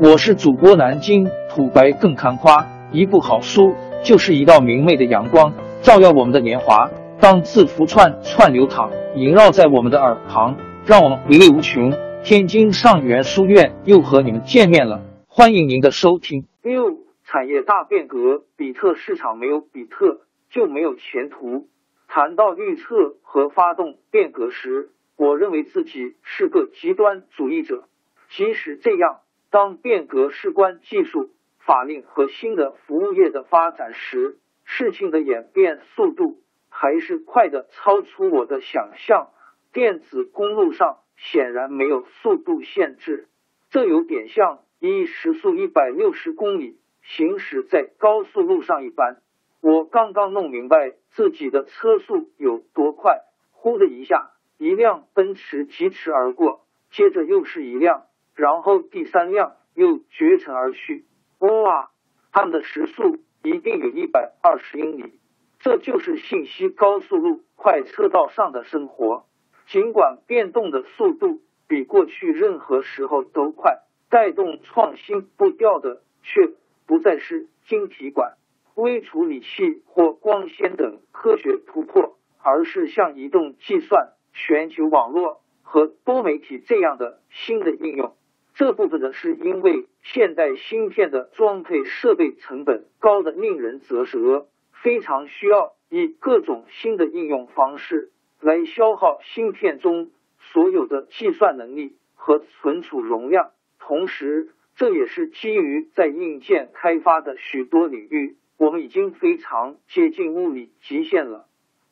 我是主播南京土白更看花，一部好书就是一道明媚的阳光，照耀我们的年华。当字符串串流淌，萦绕在我们的耳旁，让我们回味无穷。天津上元书院又和你们见面了，欢迎您的收听。六产业大变革，比特市场没有比特就没有前途。谈到预测和发动变革时，我认为自己是个极端主义者。即使这样，当变革事关技术、法令和新的服务业的发展时，事情的演变速度还是快的超出我的想象。电子公路上显然没有速度限制，这有点像以时速一百六十公里行驶在高速路上一般。我刚刚弄明白自己的车速有多快，呼的一下，一辆奔驰疾驰而过，接着又是一辆。然后第三辆又绝尘而去，哇！他们的时速一定有一百二十英里，这就是信息高速路快车道上的生活。尽管变动的速度比过去任何时候都快，带动创新步调的却不再是晶体管、微处理器或光纤等科学突破，而是像移动计算、全球网络和多媒体这样的新的应用。这部分呢是因为现代芯片的装配设备成本高的令人啧舌，非常需要以各种新的应用方式来消耗芯片中所有的计算能力和存储容量。同时，这也是基于在硬件开发的许多领域，我们已经非常接近物理极限了。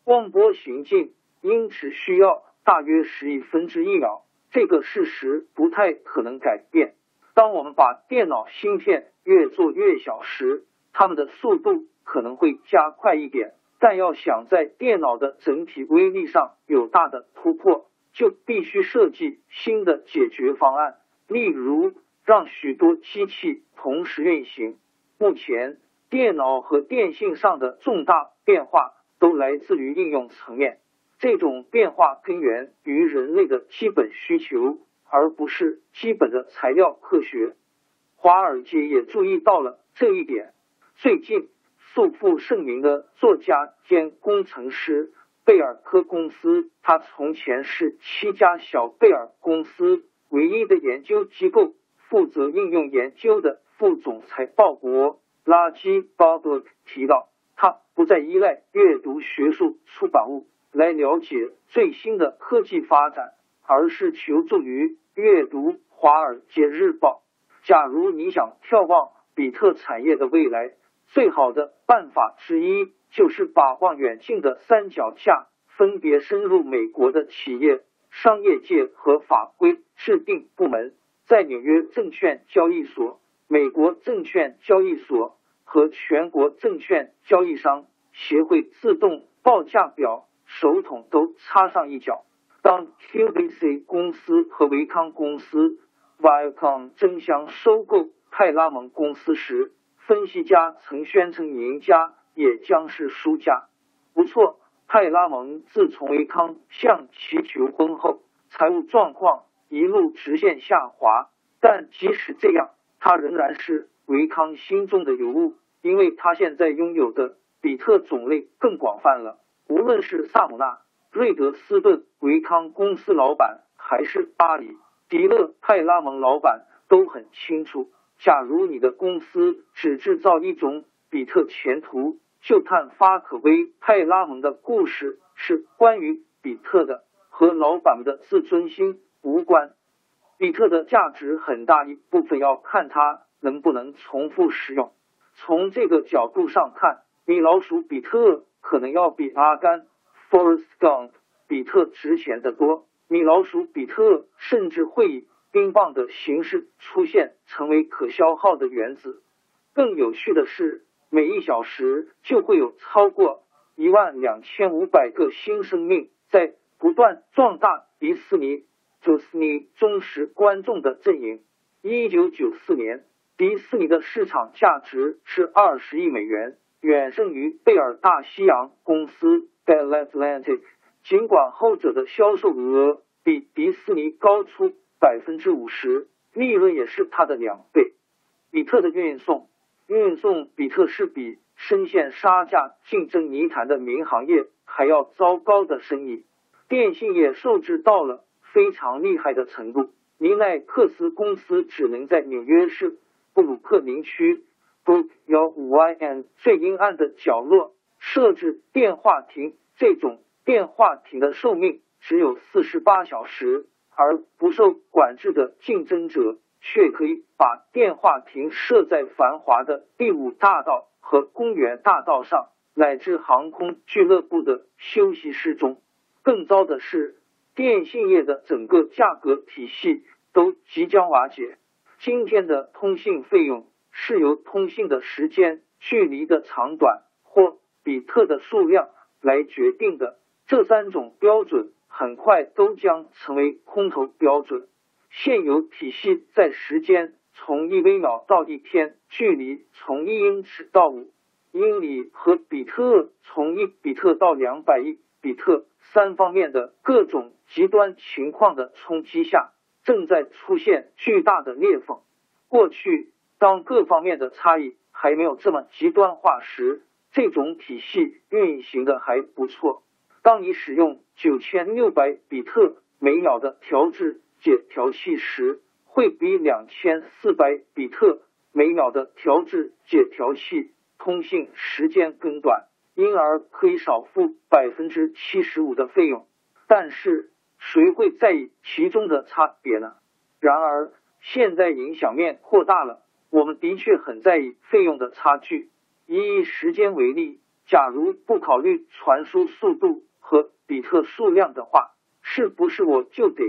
光波行进因此需要大约十亿分之一秒。这个事实不太可能改变。当我们把电脑芯片越做越小时，它们的速度可能会加快一点。但要想在电脑的整体威力上有大的突破，就必须设计新的解决方案，例如让许多机器同时运行。目前，电脑和电信上的重大变化都来自于应用层面。这种变化根源于人类的基本需求，而不是基本的材料科学。华尔街也注意到了这一点。最近，素负盛名的作家兼工程师贝尔科公司，他从前是七家小贝尔公司唯一的研究机构负责应用研究的副总裁鲍勃拉基鲍德提到，他不再依赖阅读学术出版物。来了解最新的科技发展，而是求助于阅读《华尔街日报》。假如你想眺望比特产业的未来，最好的办法之一就是把望远镜的三脚架分别深入美国的企业、商业界和法规制定部门，在纽约证券交易所、美国证券交易所和全国证券交易商协会自动报价表。手桶都插上一脚。当 QVC 公司和维康公司 Viacom 争相收购派拉蒙公司时，分析家曾宣称赢家也将是输家。不错，派拉蒙自从维康向其求婚后，财务状况一路直线下滑。但即使这样，他仍然是维康心中的尤物，因为他现在拥有的比特种类更广泛了。无论是萨姆纳、瑞德斯顿、维康公司老板，还是巴里迪勒派拉蒙老板，都很清楚：假如你的公司只制造一种比特前途，就看发可威派拉蒙的故事是关于比特的，和老板们的自尊心无关。比特的价值很大一部分要看它能不能重复使用。从这个角度上看，米老鼠比特。可能要比阿甘 （Forrest Gump） 比特值钱的多。米老鼠比特甚至会以冰棒的形式出现，成为可消耗的原子。更有趣的是，每一小时就会有超过一万两千五百个新生命在不断壮大迪士尼、迪士尼忠实观众的阵营。一九九四年，迪士尼的市场价值是二十亿美元。远胜于贝尔大西洋公司 Bell Atlantic，尽管后者的销售额比迪士尼高出百分之五十，利润也是它的两倍。比特的运送，运送比特是比深陷杀价竞争泥潭的民航业还要糟糕的生意。电信业受制到了非常厉害的程度，尼奈克斯公司只能在纽约市布鲁克林区都幺五 YN 最阴暗的角落设置电话亭，这种电话亭的寿命只有四十八小时，而不受管制的竞争者。却可以把电话亭设在繁华的第五大道和公园大道上，乃至航空俱乐部的休息室中。更糟的是，电信业的整个价格体系都即将瓦解。今天的通信费用是由通信的时间、距离的长短或比特的数量来决定的。这三种标准很快都将成为空头标准。现有体系在时间从一微秒到一天，距离从一英尺到五英里和比特从一比特到两百亿比特三方面的各种极端情况的冲击下，正在出现巨大的裂缝。过去，当各方面的差异还没有这么极端化时，这种体系运行的还不错。当你使用九千六百比特每秒的调制。解调器时会比两千四百比特每秒的调制解调器通信时间更短，因而可以少付百分之七十五的费用。但是谁会在意其中的差别呢？然而现在影响面扩大了，我们的确很在意费用的差距。以时间为例，假如不考虑传输速度和比特数量的话，是不是我就得？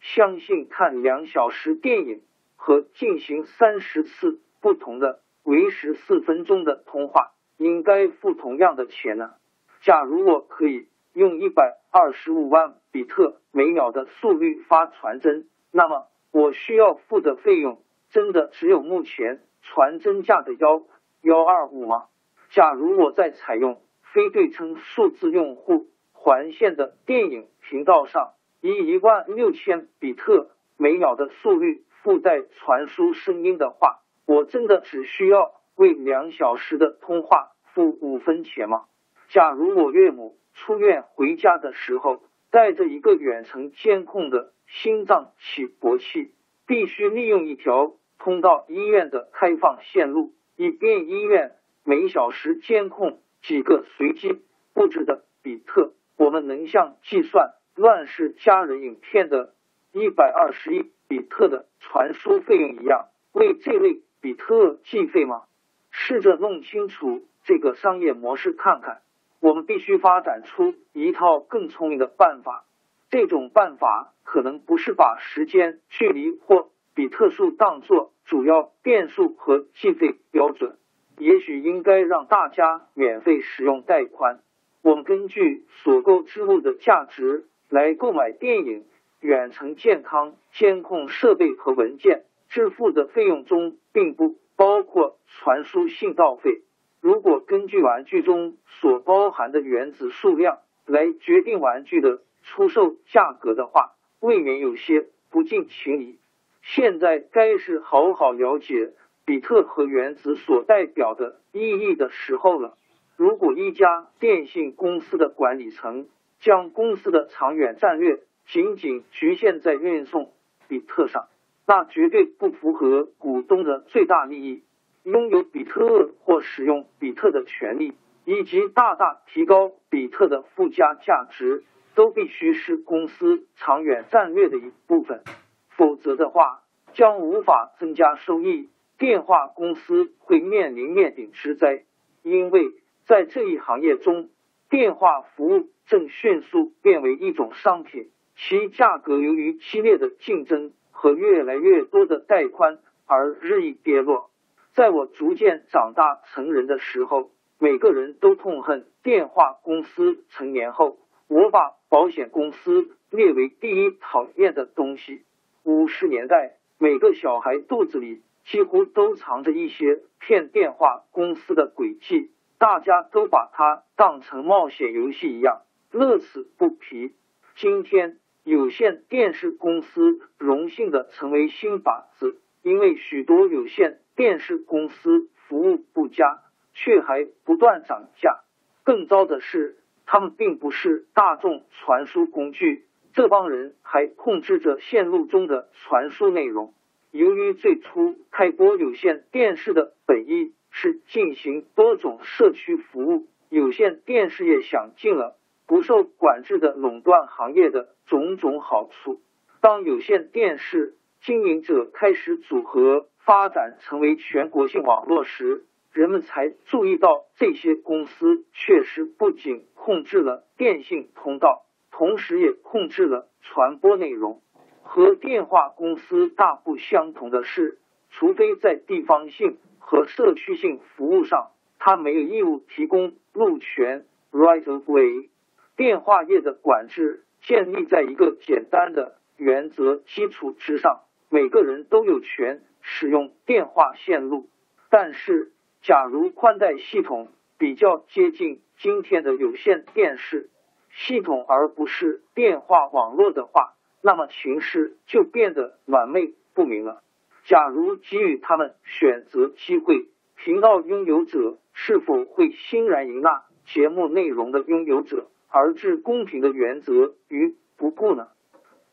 相信看两小时电影和进行三十次不同的为时四分钟的通话，应该付同样的钱呢？假如我可以用一百二十五万比特每秒的速率发传真，那么我需要付的费用真的只有目前传真价的幺幺二五吗？假如我在采用非对称数字用户环线的电影频道上。以一万六千比特每秒的速率附带传输声音的话，我真的只需要为两小时的通话付五分钱吗？假如我岳母出院回家的时候带着一个远程监控的心脏起搏器，必须利用一条通到医院的开放线路，以便医院每小时监控几个随机布置的比特，我们能像计算。乱世佳人影片的一百二十亿比特的传输费用一样，为这类比特计费吗？试着弄清楚这个商业模式看看。我们必须发展出一套更聪明的办法。这种办法可能不是把时间、距离或比特数当做主要变数和计费标准。也许应该让大家免费使用带宽。我们根据所购之物的价值。来购买电影、远程健康监控设备和文件，支付的费用中并不包括传输信道费。如果根据玩具中所包含的原子数量来决定玩具的出售价格的话，未免有些不近情理。现在该是好好了解比特和原子所代表的意义的时候了。如果一家电信公司的管理层，将公司的长远战略仅仅局限在运送比特上，那绝对不符合股东的最大利益。拥有比特或使用比特的权利，以及大大提高比特的附加价值，都必须是公司长远战略的一部分。否则的话，将无法增加收益。电话公司会面临灭顶之灾，因为在这一行业中，电话服务。正迅速变为一种商品，其价格由于激烈的竞争和越来越多的带宽而日益跌落。在我逐渐长大成人的时候，每个人都痛恨电话公司。成年后，我把保险公司列为第一讨厌的东西。五十年代，每个小孩肚子里几乎都藏着一些骗电话公司的诡计，大家都把它当成冒险游戏一样。乐此不疲。今天，有线电视公司荣幸的成为新法子，因为许多有线电视公司服务不佳，却还不断涨价。更糟的是，他们并不是大众传输工具，这帮人还控制着线路中的传输内容。由于最初开播有线电视的本意是进行多种社区服务，有线电视业享尽了不受管制的垄断行业的种种好处。当有线电视经营者开始组合发展成为全国性网络时，人们才注意到这些公司确实不仅控制了电信通道，同时也控制了传播内容。和电话公司大不相同的是，除非在地方性和社区性服务上，它没有义务提供路权 （right of way）。电话业的管制建立在一个简单的原则基础之上：每个人都有权使用电话线路。但是，假如宽带系统比较接近今天的有线电视系统，而不是电话网络的话，那么形势就变得软妹不明了。假如给予他们选择机会，频道拥有者是否会欣然迎纳节目内容的拥有者，而置公平的原则于不顾呢？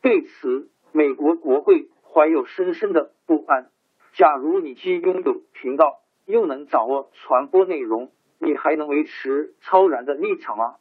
对此，美国国会怀有深深的不安。假如你既拥有频道，又能掌握传播内容，你还能维持超然的立场吗？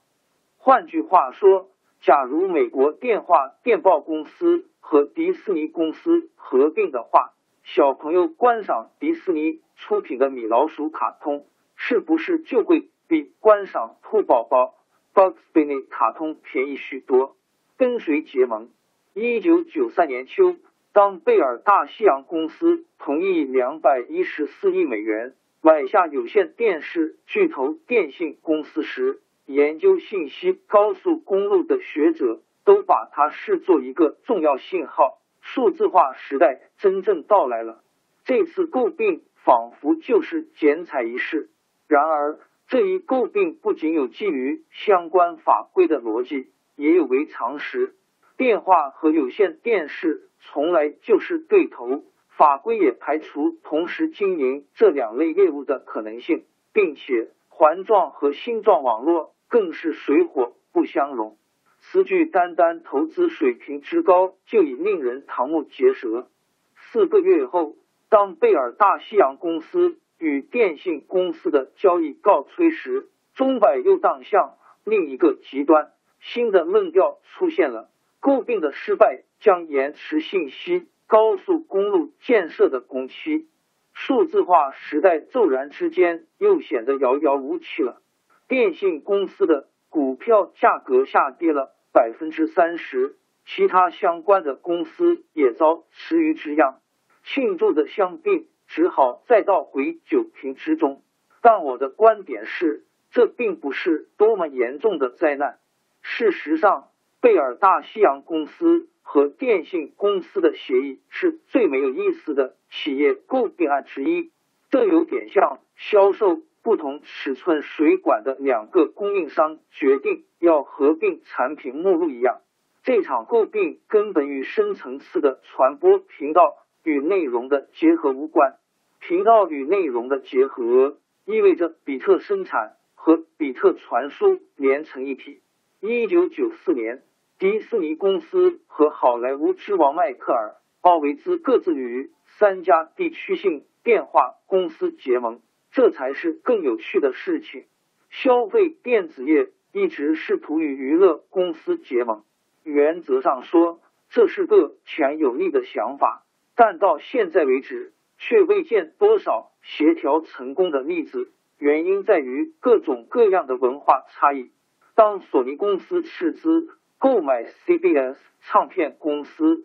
换句话说。假如美国电话电报公司和迪士尼公司合并的话，小朋友观赏迪士尼出品的米老鼠卡通，是不是就会比观赏兔宝宝 Bugs Bunny 卡通便宜许多？跟谁结盟？一九九三年秋，当贝尔大西洋公司同意两百一十四亿美元买下有线电视巨头电信公司时。研究信息高速公路的学者都把它视作一个重要信号，数字化时代真正到来了。这次诟病仿佛就是剪彩仪式。然而，这一诟病不仅有基于相关法规的逻辑，也有违常识。电话和有线电视从来就是对头，法规也排除同时经营这两类业务的可能性，并且环状和星状网络。更是水火不相容，此举单单投资水平之高就已令人瞠目结舌。四个月后，当贝尔大西洋公司与电信公司的交易告吹时，钟摆又荡向另一个极端，新的论调出现了：诟病的失败将延迟信息高速公路建设的工期，数字化时代骤然之间又显得遥遥无期了。电信公司的股票价格下跌了百分之三十，其他相关的公司也遭池鱼之殃。庆祝的香槟只好再倒回酒瓶之中。但我的观点是，这并不是多么严重的灾难。事实上，贝尔大西洋公司和电信公司的协议是最没有意思的企业诟病案之一。这有点像销售。不同尺寸水管的两个供应商决定要合并产品目录一样，这场诟病根本与深层次的传播频道与内容的结合无关。频道与内容的结合意味着比特生产和比特传输连成一体。一九九四年，迪士尼公司和好莱坞之王迈克尔·奥维兹各自与三家地区性电话公司结盟。这才是更有趣的事情。消费电子业一直试图与娱乐公司结盟，原则上说这是个强有力的想法，但到现在为止却未见多少协调成功的例子。原因在于各种各样的文化差异。当索尼公司斥资购买 CBS 唱片公司。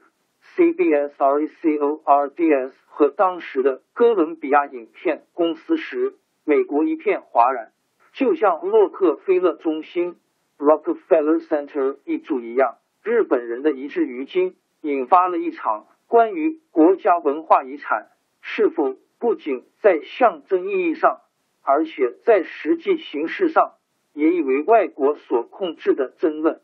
CBS Records 和当时的哥伦比亚影片公司时，美国一片哗然，就像洛克菲勒中心 （Rockefeller Center） 一注一样。日本人的一掷于金，引发了一场关于国家文化遗产是否不仅在象征意义上，而且在实际形式上也已为外国所控制的争论。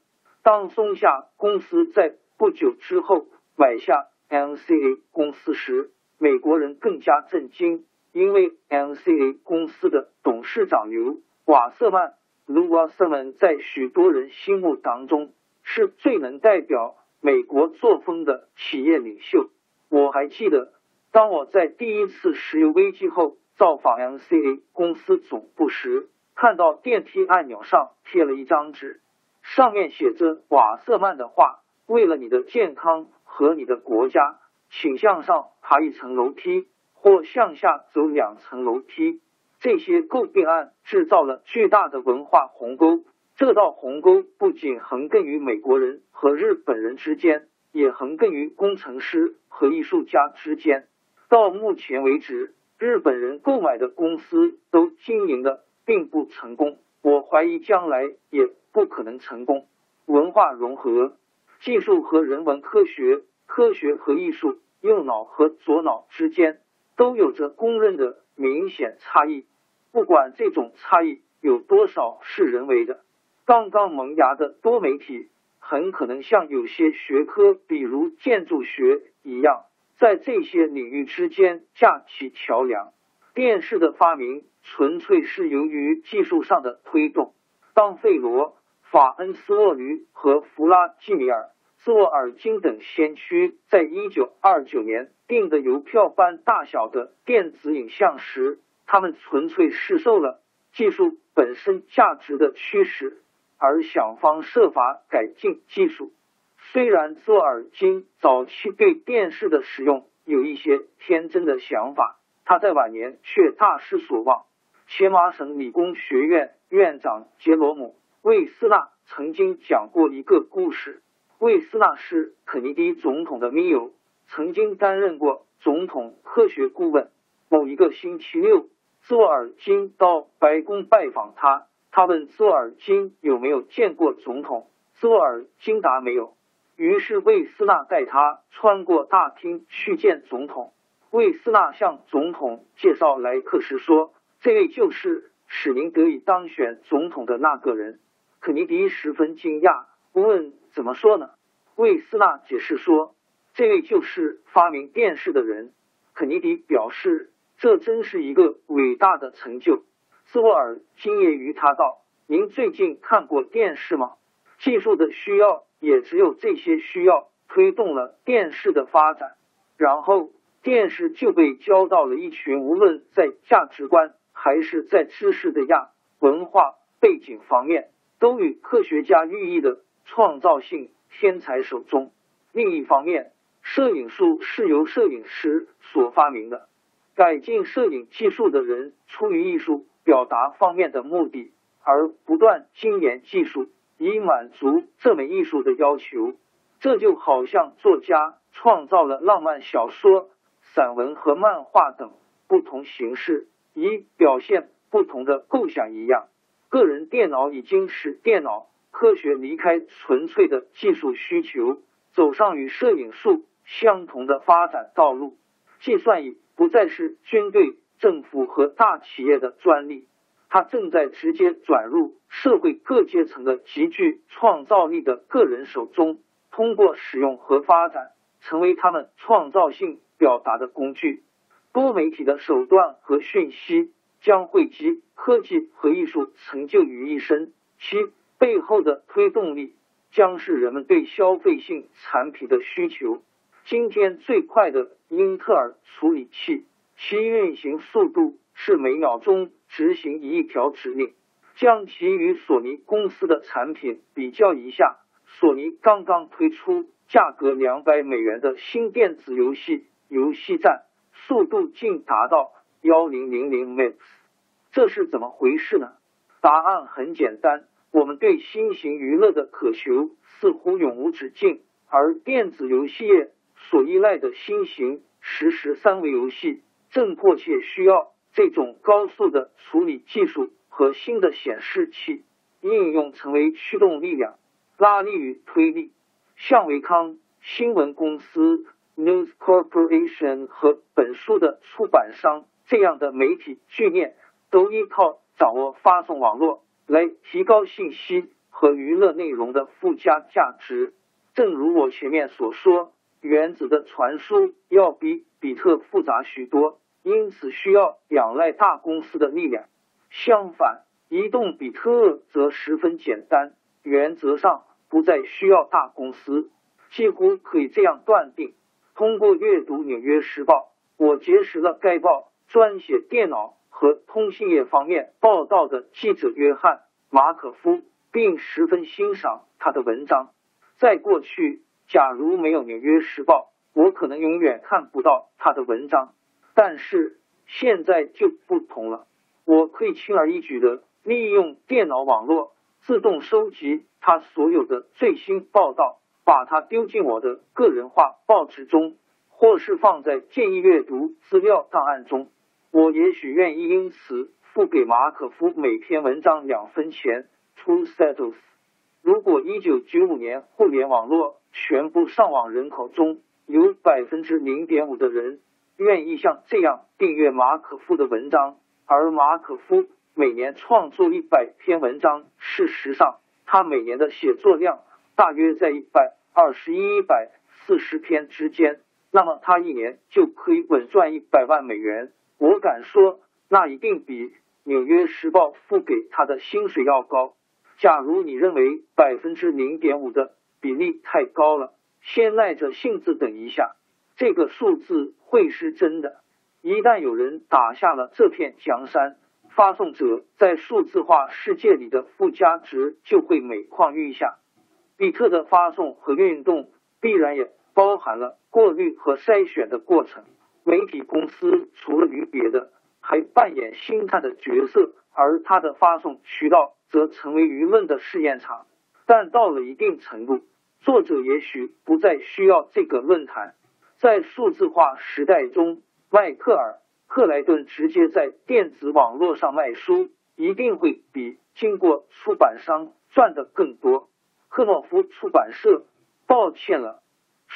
当松下公司在不久之后。买下 MCA 公司时，美国人更加震惊，因为 MCA 公司的董事长刘瓦瑟曼 （Lou Wasserman） 在许多人心目当中是最能代表美国作风的企业领袖。我还记得，当我在第一次石油危机后造访 MCA 公司总部时，看到电梯按钮上贴了一张纸，上面写着瓦瑟曼的话：“为了你的健康和你的国家。”请向上爬一层楼梯，或向下走两层楼梯。这些诟病案制造了巨大的文化鸿沟。这道鸿沟不仅横亘于美国人和日本人之间，也横亘于工程师和艺术家之间。到目前为止，日本人购买的公司都经营的并不成功。我怀疑将来也不可能成功。文化融合，技术和人文科学。科学和艺术，右脑和左脑之间都有着公认的明显差异。不管这种差异有多少是人为的，刚刚萌芽的多媒体很可能像有些学科，比如建筑学一样，在这些领域之间架起桥梁。电视的发明纯粹是由于技术上的推动。当费罗、法恩斯沃吕和弗拉基米尔。斯沃尔金等先驱在一九二九年订的邮票般大小的电子影像时，他们纯粹是受了技术本身价值的驱使，而想方设法改进技术。虽然斯沃尔金早期对电视的使用有一些天真的想法，他在晚年却大失所望。切马省理工学院院长杰罗姆·魏斯纳曾经讲过一个故事。魏斯纳是肯尼迪总统的密友，曾经担任过总统科学顾问。某一个星期六，佐尔金到白宫拜访他，他问佐尔金有没有见过总统，佐尔金答没有。于是魏斯纳带他穿过大厅去见总统。魏斯纳向总统介绍莱克时说：“这位就是使您得以当选总统的那个人。”肯尼迪十分惊讶，问。怎么说呢？魏斯纳解释说，这位就是发明电视的人。肯尼迪表示，这真是一个伟大的成就。斯沃尔惊讶于他道：“您最近看过电视吗？技术的需要也只有这些需要推动了电视的发展，然后电视就被交到了一群无论在价值观还是在知识的亚文化背景方面都与科学家寓意的。”创造性天才手中。另一方面，摄影术是由摄影师所发明的。改进摄影技术的人出于艺术表达方面的目的，而不断精研技术，以满足这门艺术的要求。这就好像作家创造了浪漫小说、散文和漫画等不同形式，以表现不同的构想一样。个人电脑已经使电脑。科学离开纯粹的技术需求，走上与摄影术相同的发展道路。计算已不再是军队、政府和大企业的专利，它正在直接转入社会各阶层的极具创造力的个人手中，通过使用和发展，成为他们创造性表达的工具。多媒体的手段和讯息将汇集科技和艺术成就于一身。其背后的推动力将是人们对消费性产品的需求。今天最快的英特尔处理器，其运行速度是每秒钟执行一条指令。将其与索尼公司的产品比较一下，索尼刚刚推出价格两百美元的新电子游戏游戏站，速度竟达到幺零零零 ms，这是怎么回事呢？答案很简单。我们对新型娱乐的渴求似乎永无止境，而电子游戏业所依赖的新型实时三维游戏正迫切需要这种高速的处理技术和新的显示器应用成为驱动力量，拉力与推力。像维康新闻公司 News Corporation 和本书的出版商这样的媒体巨链，都依靠掌握发送网络。来提高信息和娱乐内容的附加价值。正如我前面所说，原子的传输要比比特复杂许多，因此需要仰赖大公司的力量。相反，移动比特则十分简单，原则上不再需要大公司。几乎可以这样断定：通过阅读《纽约时报》，我结识了该报撰写电脑和通信业方面报道的记者约翰·马可夫，并十分欣赏他的文章。在过去，假如没有《纽约时报》，我可能永远看不到他的文章。但是现在就不同了，我可以轻而易举的利用电脑网络自动收集他所有的最新报道。把它丢进我的个人化报纸中，或是放在建议阅读资料档案中。我也许愿意因此付给马可夫每篇文章两分钱。Two settles。如果一九九五年互联网络全部上网人口中有百分之零点五的人愿意像这样订阅马可夫的文章，而马可夫每年创作一百篇文章，事实上他每年的写作量大约在一百。二十一百四十篇之间，那么他一年就可以稳赚一百万美元。我敢说，那一定比《纽约时报》付给他的薪水要高。假如你认为百分之零点五的比例太高了，先耐着性子等一下，这个数字会是真的。一旦有人打下了这片江山，发送者在数字化世界里的附加值就会每况愈下。比特的发送和运动必然也包含了过滤和筛选的过程。媒体公司除了于别的，还扮演星探的角色，而它的发送渠道则成为舆论的试验场。但到了一定程度，作者也许不再需要这个论坛。在数字化时代中，迈克尔·克莱顿直接在电子网络上卖书，一定会比经过出版商赚的更多。克诺夫出版社，抱歉了。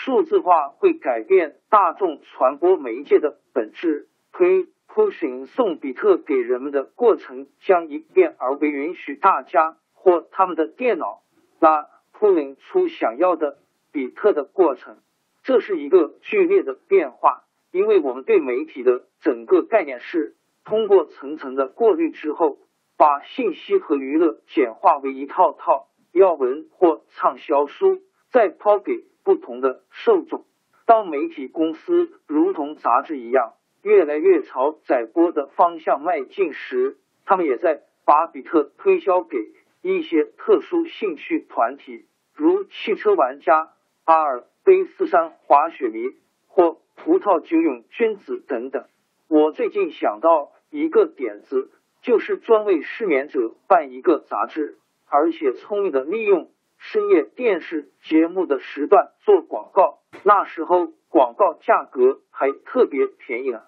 数字化会改变大众传播媒介的本质。推 pushing 送比特给人们的过程将一变而为允许大家或他们的电脑拉 pulling 出想要的比特的过程。这是一个剧烈的变化，因为我们对媒体的整个概念是通过层层的过滤之后，把信息和娱乐简化为一套套。要闻或畅销书，再抛给不同的受众。当媒体公司如同杂志一样，越来越朝载波的方向迈进时，他们也在把比特推销给一些特殊兴趣团体，如汽车玩家、阿尔卑斯山滑雪迷或葡萄酒瘾君子等等。我最近想到一个点子，就是专为失眠者办一个杂志。而且聪明的利用深夜电视节目的时段做广告，那时候广告价格还特别便宜呢。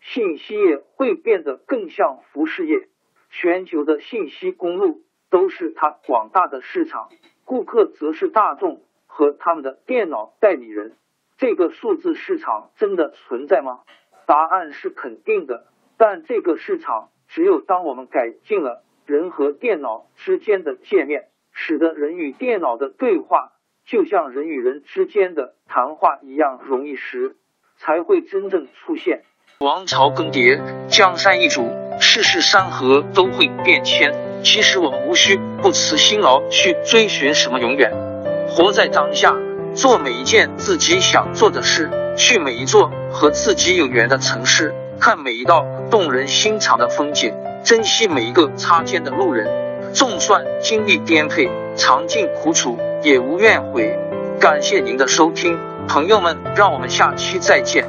信息业会变得更像服饰业，全球的信息公路都是它广大的市场，顾客则是大众和他们的电脑代理人。这个数字市场真的存在吗？答案是肯定的，但这个市场只有当我们改进了。人和电脑之间的界面，使得人与电脑的对话就像人与人之间的谈话一样容易时，才会真正出现。王朝更迭，江山易主，世事山河都会变迁。其实我们无需不辞辛劳去追寻什么永远，活在当下，做每一件自己想做的事，去每一座和自己有缘的城市，看每一道动人心肠的风景。珍惜每一个擦肩的路人，纵算经历颠沛，尝尽苦楚，也无怨悔。感谢您的收听，朋友们，让我们下期再见。